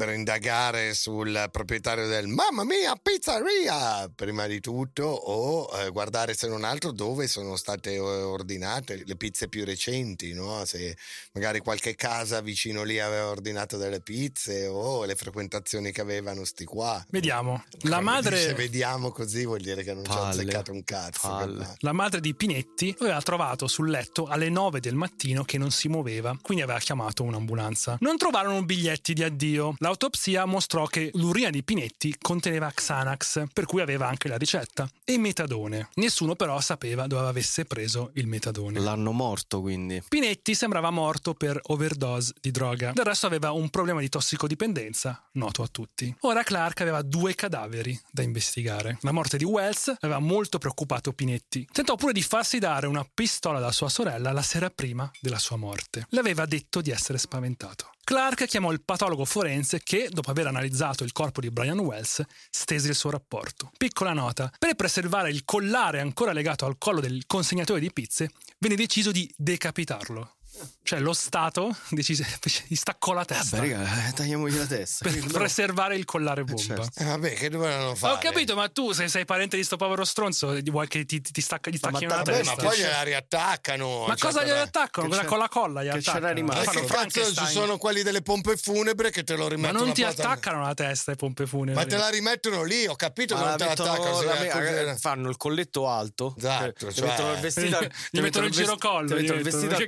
dovrebbero indagare sul proprietario del Mamma mia, pizzeria! Prima di tutto, o eh, guardare se non altro dove sono state eh, ordinate le pizze più recenti, no? Se magari qualche casa vicino lì aveva ordinato delle pizze o le frequentazioni che avevano sti qua. vediamo la Se madre vediamo così vuol dire che non ci ha azzeccato un cazzo. La madre di Pinetti aveva trovato sul letto alle 9 del mattino che non si muoveva, quindi aveva chiamato un'ambulanza. Non trovarono biglietti di addio. L'autopsia mostrò che l'urina di Pinetti conteneva Xanax, per cui aveva anche la ricetta, e metadone. Nessuno però sapeva dove avesse preso il metadone. L'hanno morto quindi. Pinetti sembrava morto per overdose di droga. Del resto aveva un problema di tossicodipendenza, noto a tutti. Ora Clark aveva due cadaveri da investigare. La morte di Wells aveva molto preoccupato Pinetti. Tentò pure di farsi dare una pistola da sua sorella la sera prima della sua morte. Le aveva detto di essere spaventato. Clark chiamò il patologo forense che, dopo aver analizzato il corpo di Brian Wells, stese il suo rapporto. Piccola nota, per preservare il collare ancora legato al collo del consegnatore di pizze, venne deciso di decapitarlo. Cioè lo Stato decise, gli staccò la testa Beh, raga, eh, tagliamogli la testa. per preservare il collare bomba. certo. Eh, vabbè, che dovevano fare? Ho capito, ma tu se sei parente di sto povero stronzo, vuoi che ti, ti stacca, gli stacchi ma una Vabbè, testa? ma poi gliela riattaccano. Ma cioè, cosa gli però- attaccano? che Cosa c'è- con la colla gli che c'era attaccano? rimasto? Ma che cazzo ci sono quelli delle pompe funebri che te lo Ma rimettono non ti attaccano la testa le pompe funebri. Ma te la rimettono lì, ho capito Ma che non la te la la me- così- eh, fanno il colletto alto. Esatto, Ti cioè- mettono il vestito. Gli ti mettono il girocollo, Ti gli mettono il vestito al che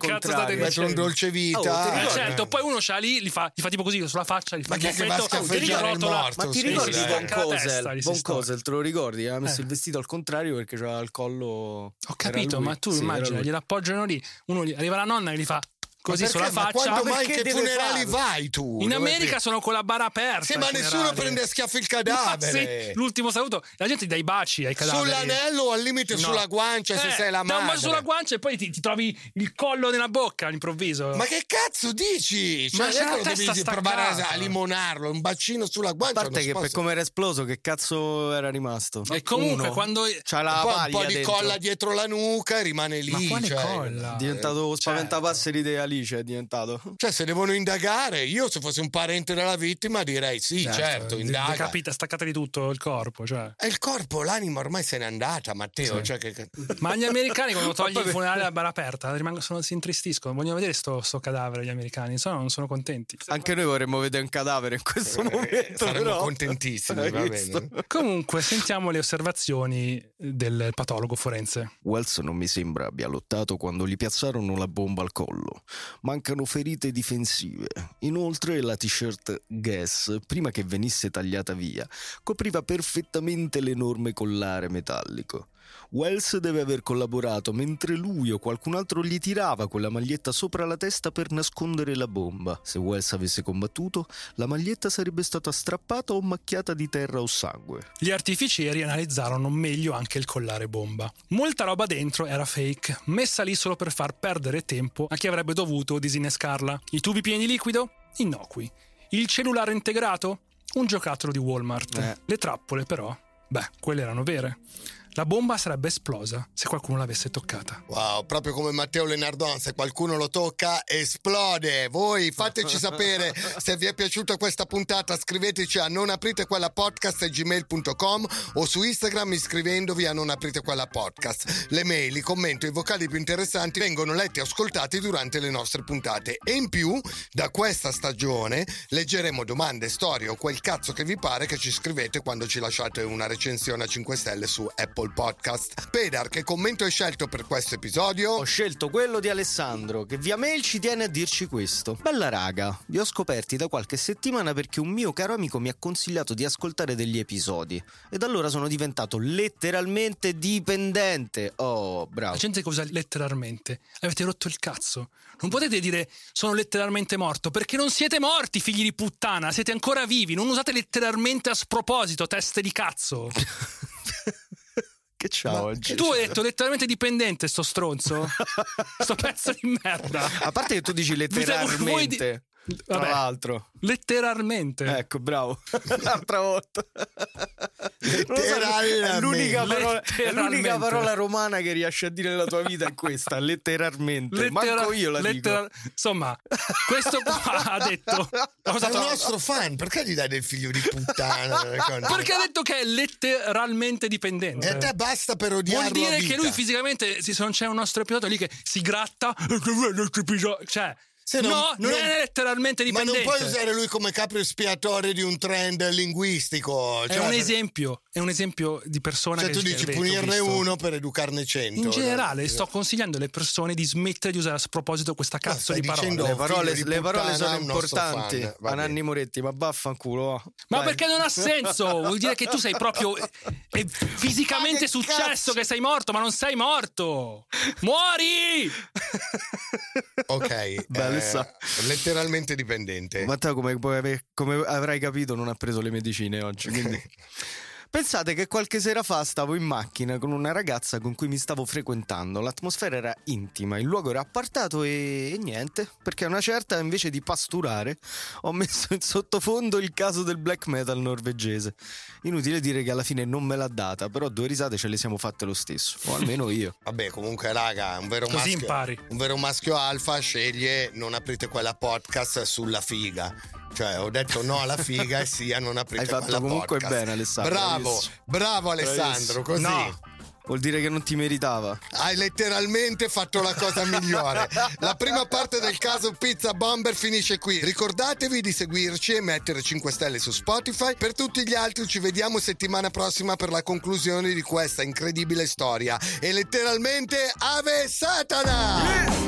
Mettono un dolce Oh, vita. ti Eh, certo, poi uno c'ha lì, gli fa, gli fa tipo così sulla faccia, gli fa Ma che- che va a morto, Ma ti ricordi sì, di. Von Cosel? Von. Cosel, te lo ricordi? Aveva messo Eh. il vestito al contrario perché aveva il collo. Ho capito, ma tu Sì, immagina, glielo appoggiano lì, uno gli, arriva la nonna e gli fa così Ma perché? sulla Ma faccia. quando Ma mai che funerali farlo? vai tu? In Dove- America sono con la bara aperta. Sì, ma nessuno prende a schiaffi il Ma cadavere. sì, l'ultimo saluto, la gente ti dà i baci ai cadaveri. Sull'anello o al limite No. sulla guancia se Eh, sei la madre. bacio sulla guancia e poi ti, ti trovi il collo nella bocca all'improvviso. Ma che cazzo dici? Ma Cioè, c'è non è la testa devi provare a, a limonarlo, un bacino sulla A guancia. parte non che per come era esploso, che cazzo era rimasto? e comunque Uno. quando... C'ha la Poi un po' di dentro. colla dietro la nuca rimane lì. Ma quale cioè, colla? È diventato Certo. spaventapasseri di Ali. Felice è diventato. Cioè, se devono indagare, io se fossi un parente della vittima direi sì, certo, de- indaga. decapita, staccata di tutto il corpo. Cioè. E il corpo, l'anima ormai se n'è andata, Matteo. Sì. Cioè che, Ma gli americani quando [LAUGHS] togli il funerale a bara aperta rimangono, sono- si intristiscono. Vogliono vedere sto, sto cadavere gli americani, insomma non sono contenti. Anche noi vorremmo vedere un cadavere in questo momento. Eh, saremmo però. contentissimi, va bene. Comunque, sentiamo le osservazioni del patologo forense. Wells non mi sembra abbia lottato quando gli piazzarono la bomba al collo. Mancano ferite difensive. Inoltre la t-shirt Guess, prima che venisse tagliata via, copriva perfettamente l'enorme collare metallico. Wells deve aver collaborato mentre lui o qualcun altro gli tirava quella maglietta sopra la testa per nascondere la bomba. Se Wells avesse combattuto, la maglietta sarebbe stata strappata o macchiata di terra o sangue. Gli artificieri analizzarono meglio anche il collare bomba. Molta roba dentro era fake, messa lì solo per far perdere tempo a chi avrebbe dovuto disinnescarla. I tubi pieni di liquido? Innocui. Il cellulare integrato? Un giocattolo di Walmart. Eh. Le trappole, però, beh, quelle erano vere. La bomba sarebbe esplosa se qualcuno l'avesse toccata. Wow, proprio come Matteo Lenardon, se qualcuno lo tocca esplode. Voi fateci [LAUGHS] sapere se vi è piaciuta questa puntata, scriveteci a non aprite quella podcast gmail.com o su Instagram iscrivendovi a non aprite quella podcast. Le mail, i commenti e i vocali più interessanti vengono letti e ascoltati durante le nostre puntate. E in più, da questa stagione leggeremo domande, storie o quel cazzo che vi pare che ci scrivete quando ci lasciate una recensione a 5 stelle su Apple Podcast. Pedar, che commento hai scelto per questo episodio? Ho scelto quello di Alessandro, che via mail ci tiene a dirci questo. Bella raga, vi ho scoperti da qualche settimana perché un mio caro amico mi ha consigliato di ascoltare degli episodi. Ed allora sono diventato letteralmente dipendente. Oh, bravo. La gente che usa letteralmente. Avete rotto il cazzo. Non potete dire sono letteralmente morto, perché non siete morti, figli di puttana, siete ancora vivi. Non usate letteralmente a sproposito, teste di cazzo. [LAUGHS] Che ciao oggi. Tu hai detto letteralmente dipendente, sto stronzo. [LAUGHS] sto pezzo di merda. A parte che tu dici letteralmente. Vabbè. l'altro. Letteralmente. Ecco, bravo. [LAUGHS] L'altra volta. Letteralmente. È l'unica, parola, è l'unica parola romana che riesci a dire nella tua vita è questa, [LAUGHS] letteralmente. Lettera- Manco io la lettera- dico. Insomma, questo qua [LAUGHS] ha detto. È un nostro fan, perché gli dai del figlio di puttana? Perché ha detto che è letteralmente dipendente. E a te basta per odiarlo Vuol dire che lui fisicamente, se non c'è un nostro episodio lì che si gratta, cioè, Se no, non, è letteralmente Ma dipendente. non puoi usare lui come capro espiatorio di un trend linguistico. È cioè, un per- esempio, è un esempio di persona Cioè, che tu dici ho punirne visto. uno per educarne cento. In generale, no? sto consigliando alle persone di smettere di usare a sproposito questa cazzo di dicendo- Le parole, di le parole sono un importanti. bene. Moretti, ma vaffanculo. va. Ma Dai. perché non ha senso? [LAUGHS] Vuol dire che tu sei proprio è fisicamente Ma che successo cazzo? che sei morto, ma non sei morto. Muori! Ok, Beh, eh, sa. letteralmente dipendente. Matteo, come, puoi aver- come avrai capito, non ha preso le medicine oggi. quindi- [LAUGHS] Pensate che qualche sera fa stavo in macchina con una ragazza con cui mi stavo frequentando. L'atmosfera era intima, il luogo era appartato e, e niente. Perché a una certa, invece di pasturare, ho messo in sottofondo il caso del black metal norvegese. Inutile dire che alla fine non me l'ha data, però due risate ce le siamo fatte lo stesso. O almeno io. [LAUGHS] Vabbè, comunque, raga, un vero, Così maschio, impari. un vero maschio alfa sceglie non aprite quella podcast sulla figa. Cioè, ho detto no alla figa e sì a non aprite Hai fatto comunque podcast. bene, Alessandro, Bravo, bravissimo. bravo Alessandro, Bravissimo. così. No. Vuol dire che non ti meritava. Hai letteralmente fatto la cosa migliore. La prima parte del caso Pizza Bomber finisce qui. Ricordatevi di seguirci e mettere 5 stelle su Spotify. Per tutti gli altri ci vediamo settimana prossima per la conclusione di questa incredibile storia. E letteralmente Ave Satana!